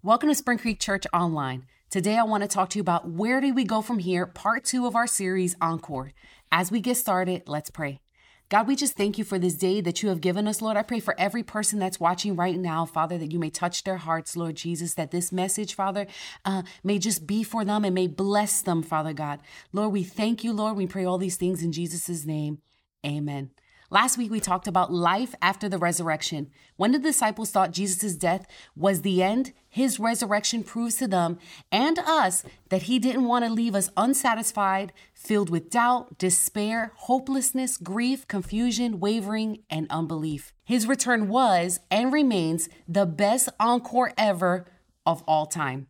Welcome to Spring Creek Church Online. Today I want to talk to you about where do we go from here, part two of our series, Encore. As we get started, let's pray. God, we just thank you for this day that you have given us, Lord. I pray for every person that's watching right now, Father, that you may touch their hearts, Lord Jesus, that this message, Father, uh, may just be for them and may bless them, Father God. Lord, we thank you, Lord. We pray all these things in Jesus' name. Amen. Last week, we talked about life after the resurrection. When the disciples thought Jesus' death was the end, his resurrection proves to them and us that he didn't want to leave us unsatisfied, filled with doubt, despair, hopelessness, grief, confusion, wavering, and unbelief. His return was and remains the best encore ever of all time.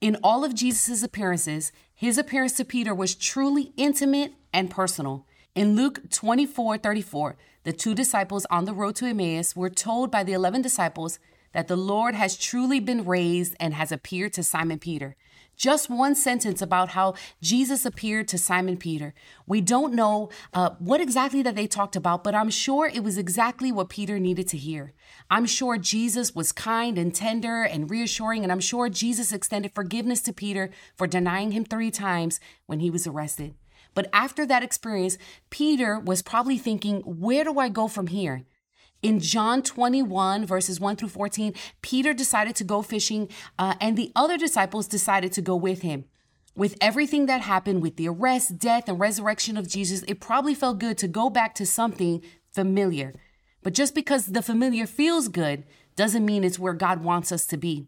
In all of Jesus' appearances, his appearance to Peter was truly intimate and personal. In Luke 24 34, the two disciples on the road to Emmaus were told by the 11 disciples that the Lord has truly been raised and has appeared to Simon Peter. Just one sentence about how Jesus appeared to Simon Peter. We don't know uh, what exactly that they talked about, but I'm sure it was exactly what Peter needed to hear. I'm sure Jesus was kind and tender and reassuring, and I'm sure Jesus extended forgiveness to Peter for denying him three times when he was arrested. But after that experience, Peter was probably thinking, where do I go from here? In John 21, verses 1 through 14, Peter decided to go fishing, uh, and the other disciples decided to go with him. With everything that happened with the arrest, death, and resurrection of Jesus, it probably felt good to go back to something familiar. But just because the familiar feels good doesn't mean it's where God wants us to be.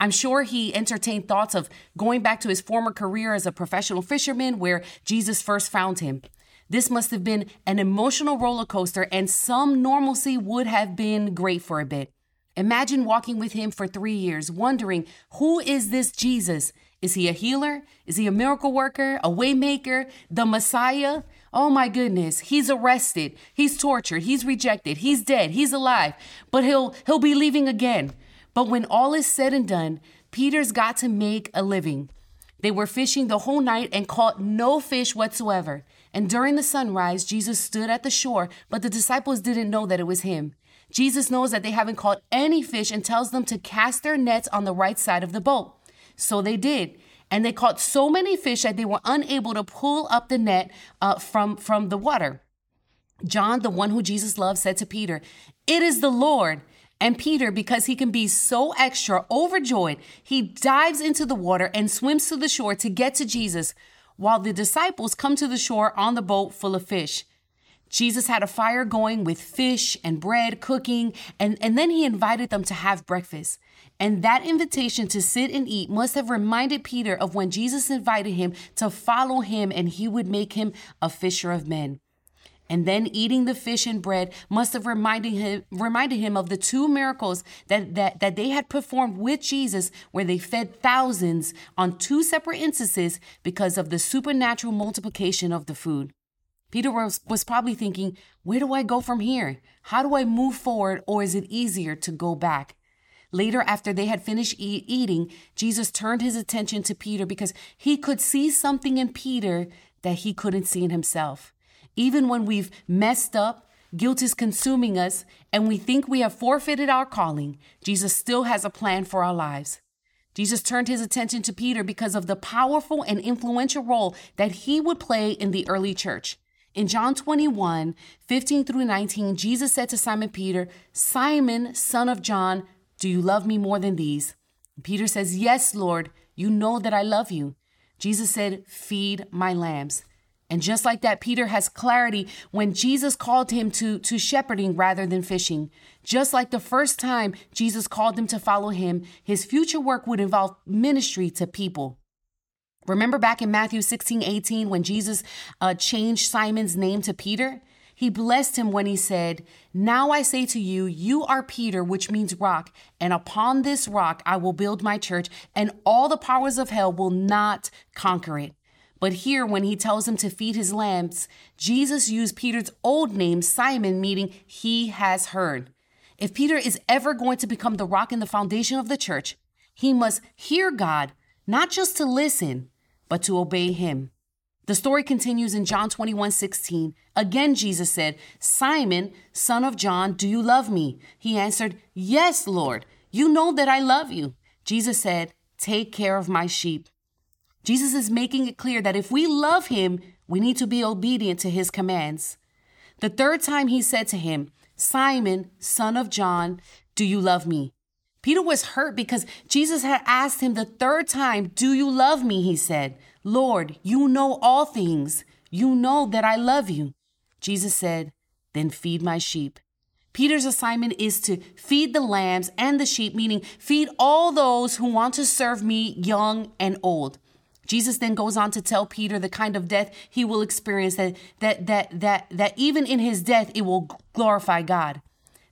I'm sure he entertained thoughts of going back to his former career as a professional fisherman where Jesus first found him. This must have been an emotional roller coaster, and some normalcy would have been great for a bit. Imagine walking with him for three years, wondering who is this Jesus? Is he a healer? Is he a miracle worker? A waymaker? The Messiah? Oh my goodness, he's arrested, he's tortured, he's rejected, he's dead, he's alive, but he'll he'll be leaving again. But when all is said and done, Peter's got to make a living. They were fishing the whole night and caught no fish whatsoever. And during the sunrise, Jesus stood at the shore, but the disciples didn't know that it was him. Jesus knows that they haven't caught any fish and tells them to cast their nets on the right side of the boat. So they did. And they caught so many fish that they were unable to pull up the net uh, from, from the water. John, the one who Jesus loved, said to Peter, It is the Lord. And Peter, because he can be so extra overjoyed, he dives into the water and swims to the shore to get to Jesus, while the disciples come to the shore on the boat full of fish. Jesus had a fire going with fish and bread cooking, and, and then he invited them to have breakfast. And that invitation to sit and eat must have reminded Peter of when Jesus invited him to follow him and he would make him a fisher of men. And then eating the fish and bread must have reminded him, reminded him of the two miracles that, that, that they had performed with Jesus, where they fed thousands on two separate instances because of the supernatural multiplication of the food. Peter was, was probably thinking, Where do I go from here? How do I move forward, or is it easier to go back? Later, after they had finished e- eating, Jesus turned his attention to Peter because he could see something in Peter that he couldn't see in himself. Even when we've messed up, guilt is consuming us, and we think we have forfeited our calling, Jesus still has a plan for our lives. Jesus turned his attention to Peter because of the powerful and influential role that he would play in the early church. In John 21, 15 through 19, Jesus said to Simon Peter, Simon, son of John, do you love me more than these? Peter says, Yes, Lord, you know that I love you. Jesus said, Feed my lambs. And just like that, Peter has clarity when Jesus called him to, to shepherding rather than fishing. Just like the first time Jesus called him to follow him, his future work would involve ministry to people. Remember back in Matthew 16, 18, when Jesus uh, changed Simon's name to Peter? He blessed him when he said, Now I say to you, you are Peter, which means rock, and upon this rock I will build my church, and all the powers of hell will not conquer it. But here, when he tells him to feed his lambs, Jesus used Peter's old name, Simon, meaning he has heard. If Peter is ever going to become the rock and the foundation of the church, he must hear God, not just to listen, but to obey him. The story continues in John 21 16. Again, Jesus said, Simon, son of John, do you love me? He answered, Yes, Lord. You know that I love you. Jesus said, Take care of my sheep. Jesus is making it clear that if we love him, we need to be obedient to his commands. The third time he said to him, Simon, son of John, do you love me? Peter was hurt because Jesus had asked him the third time, Do you love me? He said, Lord, you know all things. You know that I love you. Jesus said, Then feed my sheep. Peter's assignment is to feed the lambs and the sheep, meaning feed all those who want to serve me, young and old. Jesus then goes on to tell Peter the kind of death he will experience that that that that that even in his death it will glorify God.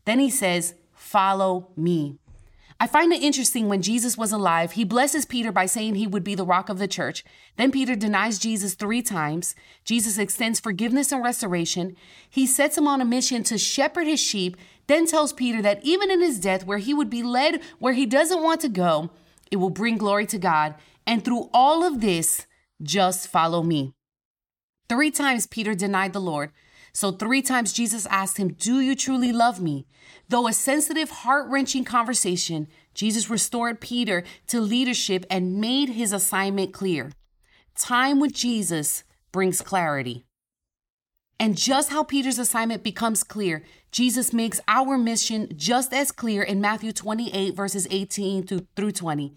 Then he says, "Follow me." I find it interesting when Jesus was alive, he blesses Peter by saying he would be the rock of the church. Then Peter denies Jesus 3 times. Jesus extends forgiveness and restoration. He sets him on a mission to shepherd his sheep, then tells Peter that even in his death where he would be led where he doesn't want to go, it will bring glory to God and through all of this, just follow me. Three times Peter denied the Lord. So, three times Jesus asked him, Do you truly love me? Though a sensitive, heart wrenching conversation, Jesus restored Peter to leadership and made his assignment clear. Time with Jesus brings clarity. And just how Peter's assignment becomes clear, Jesus makes our mission just as clear in Matthew 28, verses 18 through 20.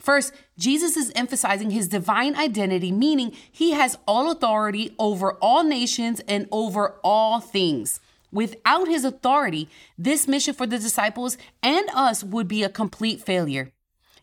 First, Jesus is emphasizing his divine identity, meaning he has all authority over all nations and over all things. Without his authority, this mission for the disciples and us would be a complete failure.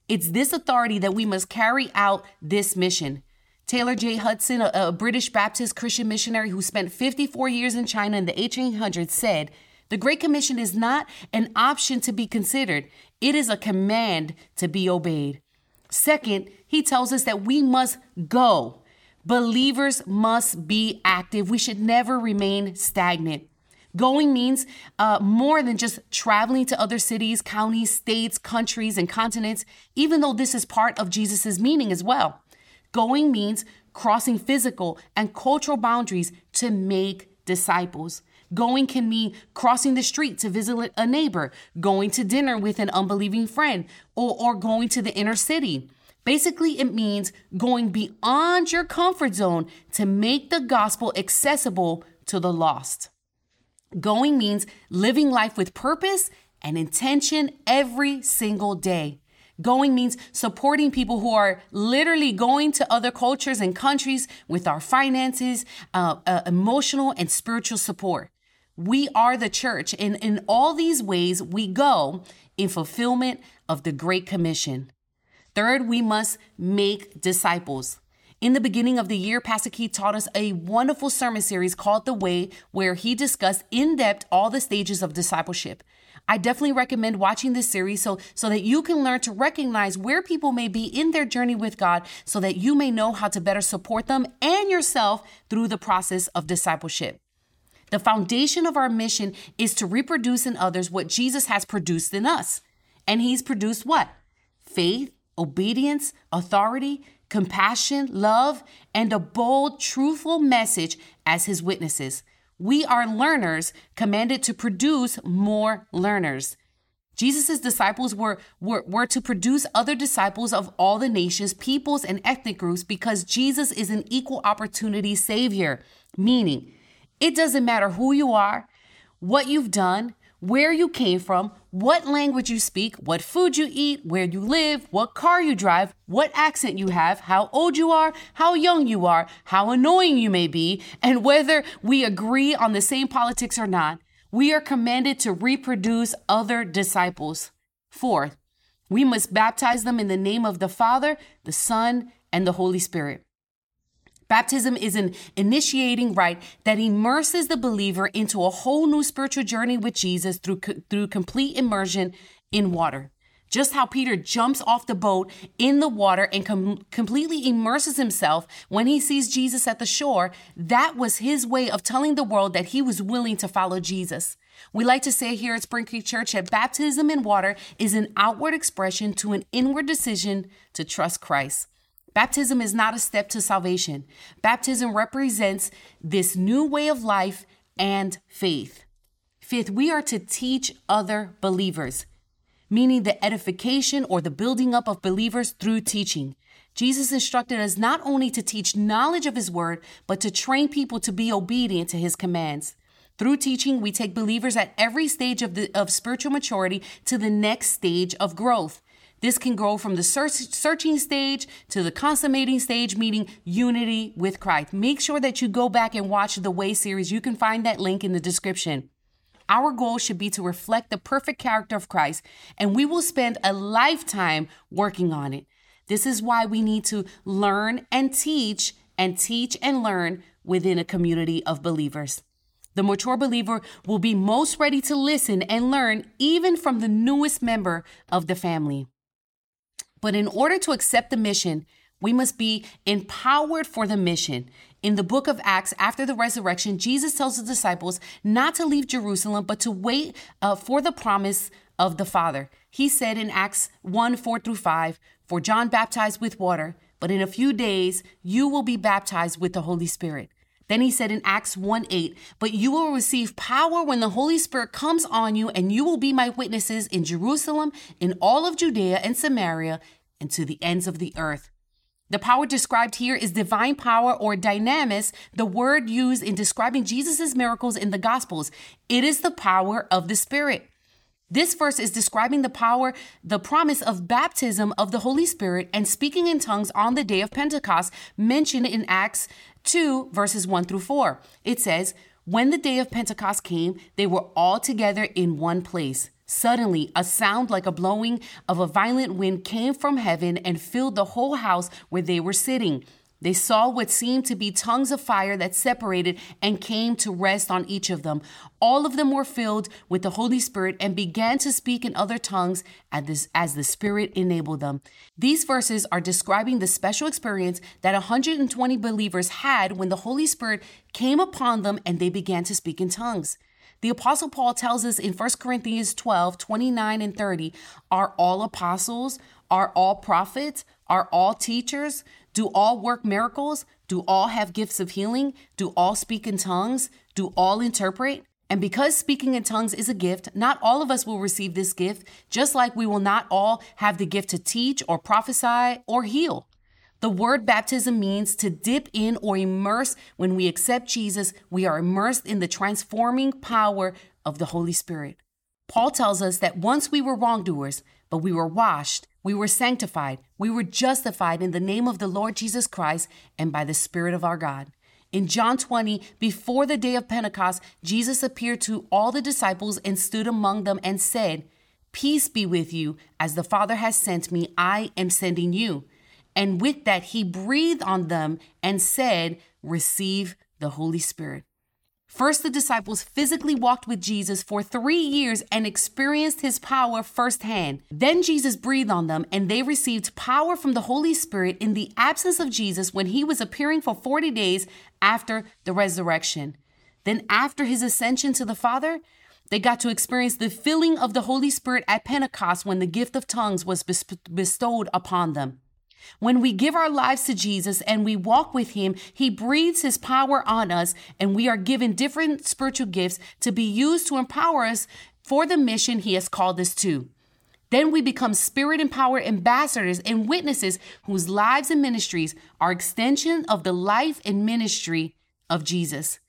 It's this authority that we must carry out this mission. Taylor J. Hudson, a, a, British Baptist Christian missionary who spent 54 years in China in the 1800s, said, The Great Commission is not an option to be considered, it is a command to be obeyed. Second, he tells us that we must go. Believers must be active. We should never remain stagnant. Going means uh, more than just traveling to other cities, counties, states, countries, and continents, even though this is part of Jesus' meaning as well. Going means crossing physical and cultural boundaries to make disciples. Going can mean crossing the street to visit a neighbor, going to dinner with an unbelieving friend, or, or going to the inner city. Basically, it means going beyond your comfort zone to make the gospel accessible to the lost. Going means living life with purpose and intention every single day. Going means supporting people who are literally going to other cultures and countries with our finances, uh, uh, emotional, and spiritual support. We are the church, and in all these ways, we go in fulfillment of the Great Commission. Third, we must make disciples. In the beginning of the year, Pastor Keith taught us a wonderful sermon series called The Way, where he discussed in depth all the stages of discipleship. I definitely recommend watching this series so, so that you can learn to recognize where people may be in their journey with God so that you may know how to better support them and yourself through the process of discipleship. The foundation of our mission is to reproduce in others what Jesus has produced in us. And he's produced what? Faith, obedience, authority, compassion, love, and a bold, truthful message as his witnesses. We are learners commanded to produce more learners. Jesus' disciples were, were, were to produce other disciples of all the nations, peoples, and ethnic groups because Jesus is an equal opportunity Savior. Meaning, it doesn't matter who you are, what you've done, where you came from, what language you speak, what food you eat, where you live, what car you drive, what accent you have, how old you are, how young you are, how annoying you may be, and whether we agree on the same politics or not, we are commanded to reproduce other disciples. Fourth, we must baptize them in the name of the Father, the Son, and the Holy Spirit. Baptism is an initiating rite that immerses the believer into a whole new spiritual journey with Jesus through, through complete immersion in water. Just how Peter jumps off the boat in the water and com- completely immerses himself when he sees Jesus at the shore, that was his way of telling the world that he was willing to follow Jesus. We like to say here at Spring Creek Church that baptism in water is an outward expression to an inward decision to trust Christ. Baptism is not a step to salvation. Baptism represents this new way of life and faith. Fifth, we are to teach other believers, meaning the edification or the building up of believers through teaching. Jesus instructed us not only to teach knowledge of his word, but to train people to be obedient to his commands. Through teaching, we take believers at every stage of, the, of spiritual maturity to the next stage of growth. This can go from the search, searching stage to the consummating stage, meaning unity with Christ. Make sure that you go back and watch the Way series. You can find that link in the description. Our goal should be to reflect the perfect character of Christ, and we will spend a lifetime working on it. This is why we need to learn and teach and teach and learn within a community of believers. The mature believer will be most ready to listen and learn even from the newest member of the family. But in order to accept the mission, we must be empowered for the mission. In the book of Acts, after the resurrection, Jesus tells the disciples not to leave Jerusalem, but to wait uh, for the promise of the Father. He said in Acts 1 4 through 5, For John baptized with water, but in a few days you will be baptized with the Holy Spirit. Then he said in Acts 1 8, But you will receive power when the Holy Spirit comes on you, and you will be my witnesses in Jerusalem, in all of Judea and Samaria, and to the ends of the earth. The power described here is divine power or dynamis, the word used in describing Jesus' miracles in the Gospels. It is the power of the Spirit. This verse is describing the power, the promise of baptism of the Holy Spirit and speaking in tongues on the day of Pentecost, mentioned in Acts 2, verses 1 through 4. It says, When the day of Pentecost came, they were all together in one place. Suddenly, a sound like a blowing of a violent wind came from heaven and filled the whole house where they were sitting. They saw what seemed to be tongues of fire that separated and came to rest on each of them. All of them were filled with the Holy Spirit and began to speak in other tongues as, the Spirit enabled them. These verses are describing the special experience that 120 believers had when the Holy Spirit came upon them and they began to speak in tongues. The Apostle Paul tells us in 1 Corinthians 12 29 and 30 Are all apostles? Are all prophets? Are all teachers? Do all work miracles? Do all have gifts of healing? Do all speak in tongues? Do all interpret? And because speaking in tongues is a gift, not all of us will receive this gift, just like we will not all have the gift to teach or prophesy or heal. The word baptism means to dip in or immerse. When we accept Jesus, we are immersed in the transforming power of the Holy Spirit. Paul tells us that once we were wrongdoers, but we were washed, we were sanctified, we were justified in the name of the Lord Jesus Christ and by the Spirit of our God. In John 20, before the day of Pentecost, Jesus appeared to all the disciples and stood among them and said, Peace be with you. As the Father has sent me, I am sending you. And with that, he breathed on them and said, Receive the Holy Spirit. First, the disciples physically walked with Jesus for three years and experienced his power firsthand. Then Jesus breathed on them and they received power from the Holy Spirit in the absence of Jesus when he was appearing for 40 days after the resurrection. Then, after his ascension to the Father, they got to experience the filling of the Holy Spirit at Pentecost when the gift of tongues was bestowed upon them. When we give our lives to Jesus and we walk with Him, He breathes His power on us, and we are given different spiritual gifts to be used to empower us for the mission He has called us to. Then we become spirit empowered ambassadors and witnesses whose lives and ministries are extension of the life and ministry of Jesus.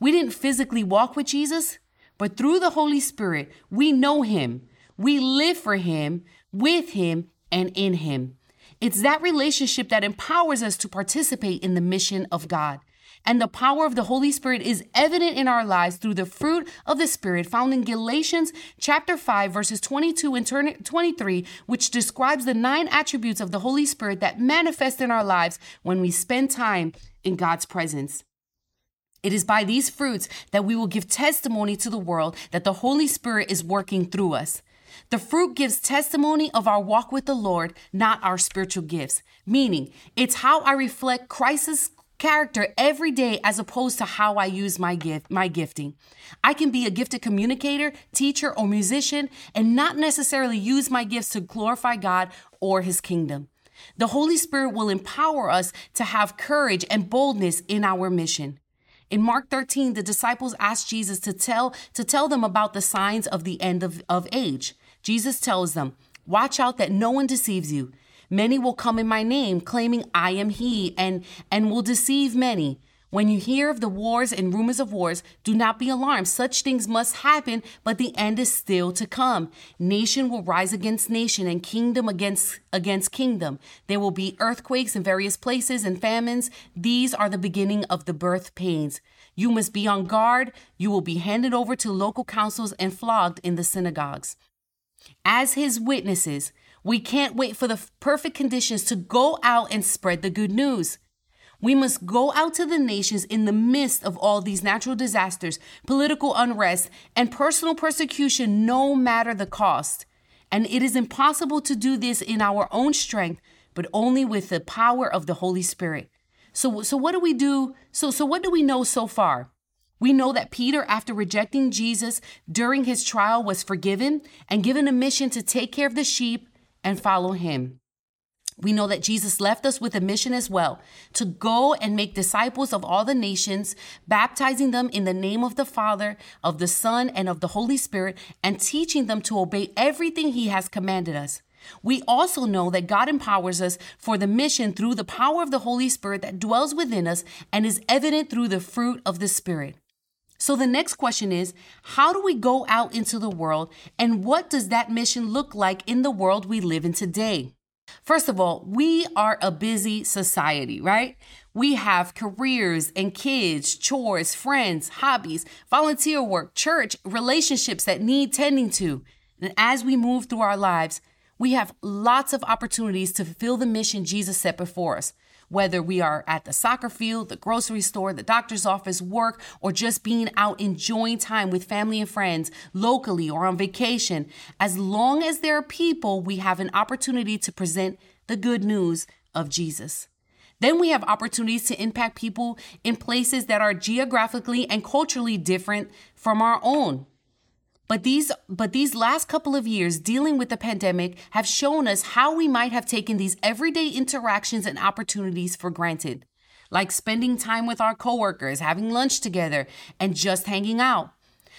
We didn't physically walk with Jesus, but through the Holy Spirit, we know Him. We live for Him, with Him, and in Him. It's that relationship that empowers us to participate in the mission of God. And the power of the Holy Spirit is evident in our lives through the fruit of the Spirit found in Galatians chapter 5 verses 22 and 23, which describes the nine attributes of the Holy Spirit that manifest in our lives when we spend time in God's presence. It is by these fruits that we will give testimony to the world that the Holy Spirit is working through us. The fruit gives testimony of our walk with the Lord, not our spiritual gifts. Meaning, it's how I reflect Christ's character every day as opposed to how I use my gift, my gifting. I can be a gifted communicator, teacher, or musician and not necessarily use my gifts to glorify God or his kingdom. The Holy Spirit will empower us to have courage and boldness in our mission. In Mark 13, the disciples asked Jesus to tell, to tell them about the signs of the end of, of age. Jesus tells them, Watch out that no one deceives you. Many will come in my name, claiming I am he, and, and will deceive many. When you hear of the wars and rumors of wars, do not be alarmed. Such things must happen, but the end is still to come. Nation will rise against nation and kingdom against against kingdom. There will be earthquakes in various places and famines. These are the beginning of the birth pains. You must be on guard. You will be handed over to local councils and flogged in the synagogues. As his witnesses, we can't wait for the perfect conditions to go out and spread the good news. We must go out to the nations in the midst of all these natural disasters, political unrest, and personal persecution, no matter the cost. And it is impossible to do this in our own strength, but only with the power of the Holy Spirit. So, so what do we do? So, so what do we know so far? We know that Peter, after rejecting Jesus during his trial, was forgiven and given a mission to take care of the sheep and follow him. We know that Jesus left us with a mission as well to go and make disciples of all the nations, baptizing them in the name of the Father, of the Son, and of the Holy Spirit, and teaching them to obey everything He has commanded us. We also know that God empowers us for the mission through the power of the Holy Spirit that dwells within us and is evident through the fruit of the Spirit. So the next question is how do we go out into the world and what does that mission look like in the world we live in today? First of all, we are a busy society, right? We have careers and kids, chores, friends, hobbies, volunteer work, church, relationships that need tending to. And as we move through our lives, we have lots of opportunities to fulfill the mission Jesus set before us whether we are at the soccer field, the grocery store, the doctor's office, work, or just being out enjoying time with family and friends locally or on vacation. As long as there are people, we have an opportunity to present the good news of Jesus. Then we have opportunities to impact people in places that are geographically and culturally different from our own. But these, but these last couple of years dealing with the pandemic have shown us how we might have taken these everyday interactions and opportunities for granted, like spending time with our coworkers, having lunch together, and just hanging out.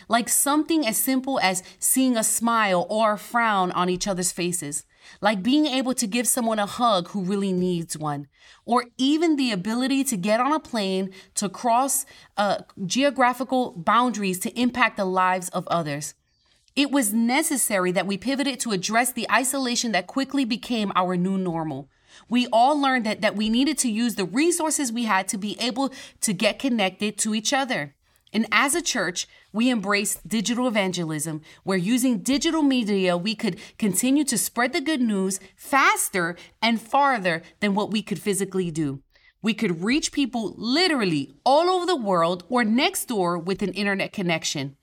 Like something as simple as seeing a smile or a frown on each other's faces, like being able to give someone a hug who really needs one, or even the ability to get on a plane to cross uh, geographical boundaries to impact the lives of others. It was necessary that we pivoted to address the isolation that quickly became our new normal. We all learned that, that we needed to use the resources we had to be able to get connected to each other. And as a church, we embraced digital evangelism, where using digital media, we could continue to spread the good news faster and farther than what we could physically do. We could reach people literally all over the world or next door with an internet connection.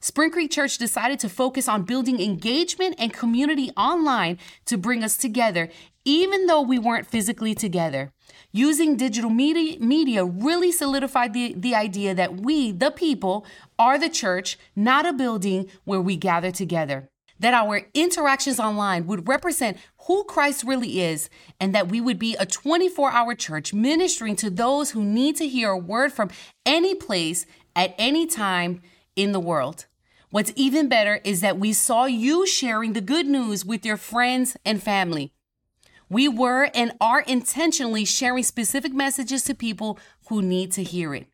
Spring Creek Church decided to focus on building engagement and community online to bring us together, even though we weren't physically together. Using digital media, media really solidified the, the idea that we, the people, are the church, not a building where we gather together. That our interactions online would represent who Christ really is, and that we would be a 24 hour church ministering to those who need to hear a word from any place at any time in the world. What's even better is that we saw you sharing the good news with your friends and family. We were and are intentionally sharing specific messages to people who need to hear it.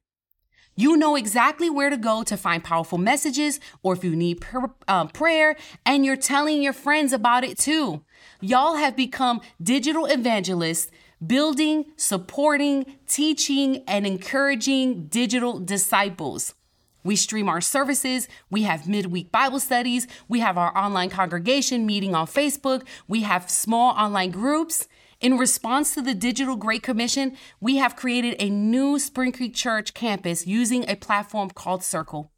You know exactly where to go to find powerful messages or if you need pr- uh, prayer, and you're telling your friends about it too. Y'all have become digital evangelists, building, supporting, teaching, and encouraging digital disciples. We stream our services. We have midweek Bible studies. We have our online congregation meeting on Facebook. We have small online groups. In response to the Digital Great Commission, we have created a new Spring Creek Church campus using a platform called Circle.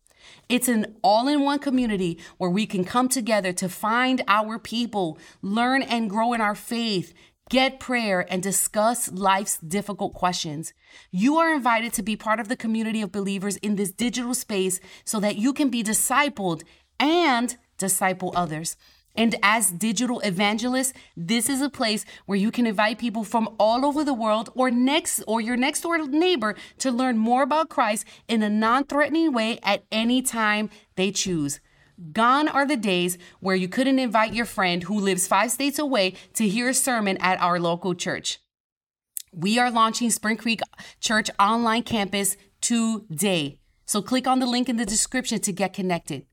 It's an all in one community where we can come together to find our people, learn and grow in our faith, get prayer, and discuss life's difficult questions. You are invited to be part of the community of believers in this digital space so that you can be discipled and disciple others. And as digital evangelists, this is a place where you can invite people from all over the world or next or your next door neighbor to learn more about Christ in a non-threatening way at any time they choose. Gone are the days where you couldn't invite your friend who lives 5 states away to hear a sermon at our local church. We are launching Spring Creek Church online campus today. So click on the link in the description to get connected.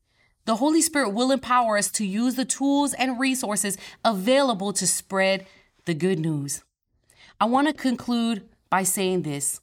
The Holy Spirit will empower us to use the tools and resources available to spread the good news. I want to conclude by saying this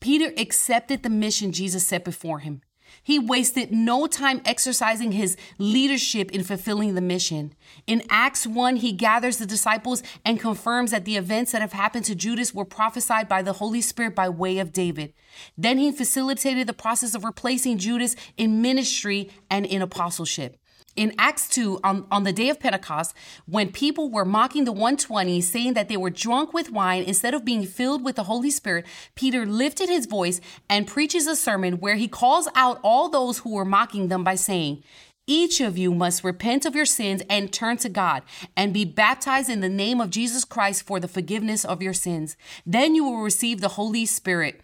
Peter accepted the mission Jesus set before him. He wasted no time exercising his leadership in fulfilling the mission. In Acts 1, he gathers the disciples and confirms that the events that have happened to Judas were prophesied by the Holy Spirit by way of David. Then he facilitated the process of replacing Judas in ministry and in apostleship in Acts 2, on, on the day of Pentecost, when people were mocking the 120, saying that they were drunk with wine instead of being filled with the Holy Spirit, Peter lifted his voice and preaches a sermon where he calls out all those who were mocking them by saying, each of you must repent of your sins and turn to God and be baptized in the name of Jesus Christ for the forgiveness of your sins. Then you will receive the Holy Spirit.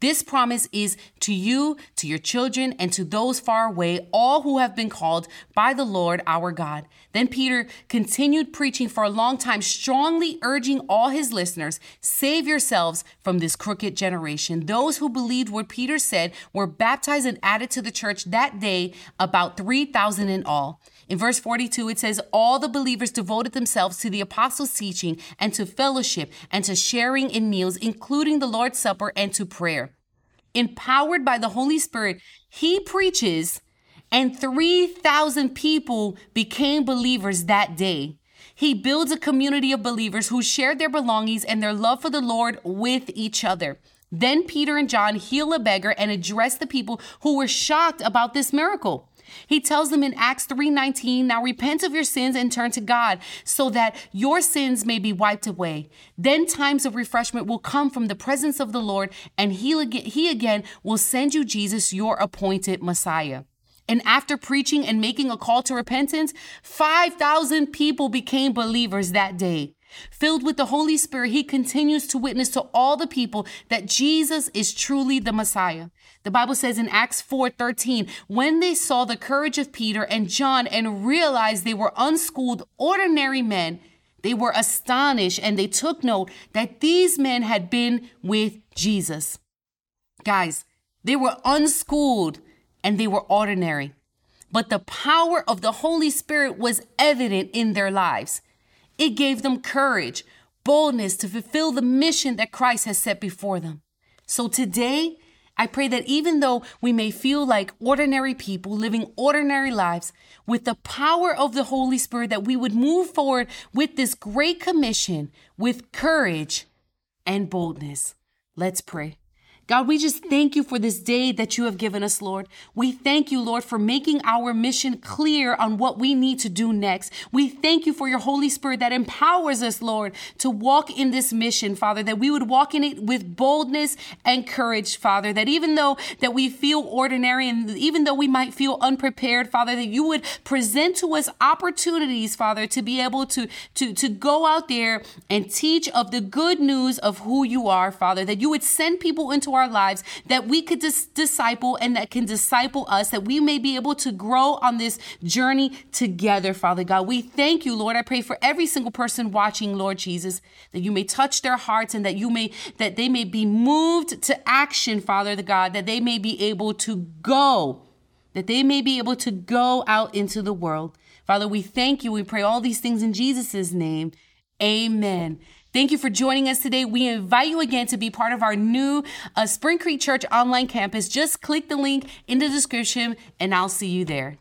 This promise is to you, to your children, and to those far away, all who have been called by the Lord our God. Then Peter continued preaching for a long time, strongly urging all his listeners save yourselves from this crooked generation. Those who believed what Peter said were baptized and added to the church that day, about 3,000 in all. In verse 42, it says, All the believers devoted themselves to the apostles' teaching and to fellowship and to sharing in meals, including the Lord's Supper and to prayer. Empowered by the Holy Spirit, he preaches, and 3,000 people became believers that day. He builds a community of believers who shared their belongings and their love for the Lord with each other. Then Peter and John heal a beggar and address the people who were shocked about this miracle. He tells them in Acts 3:19, "Now repent of your sins and turn to God, so that your sins may be wiped away. Then times of refreshment will come from the presence of the Lord, and he again, he again will send you Jesus, your appointed Messiah." And after preaching and making a call to repentance, 5,000 people became believers that day. Filled with the Holy Spirit, he continues to witness to all the people that Jesus is truly the Messiah. The Bible says in Acts 4:13, when they saw the courage of Peter and John and realized they were unschooled, ordinary men, they were astonished and they took note that these men had been with Jesus. Guys, they were unschooled and they were ordinary. But the power of the Holy Spirit was evident in their lives. It gave them courage, boldness to fulfill the mission that Christ has set before them. So today, I pray that even though we may feel like ordinary people living ordinary lives, with the power of the Holy Spirit, that we would move forward with this great commission with courage and boldness. Let's pray. God, we just thank you for this day that you have given us, Lord. We thank you, Lord, for making our mission clear on what we need to do next. We thank you for your Holy Spirit that empowers us, Lord, to walk in this mission, Father, that we would walk in it with boldness and courage, Father, that even though that we feel ordinary and even though we might feel unprepared, Father, that you would present to us opportunities, Father, to be able to, to, to go out there and teach of the good news of who you are, Father, that you would send people into our our lives that we could dis- disciple and that can disciple us, that we may be able to grow on this journey together, Father God. We thank you, Lord. I pray for every single person watching, Lord Jesus, that you may touch their hearts and that you may, that they may be moved to action, Father the God, that they may be able to go, that they may be able to go out into the world. Father, we thank you. We pray all these things in Jesus' name. Amen. Thank you for joining us today. We invite you again to be part of our new uh, Spring Creek Church online campus. Just click the link in the description and I'll see you there.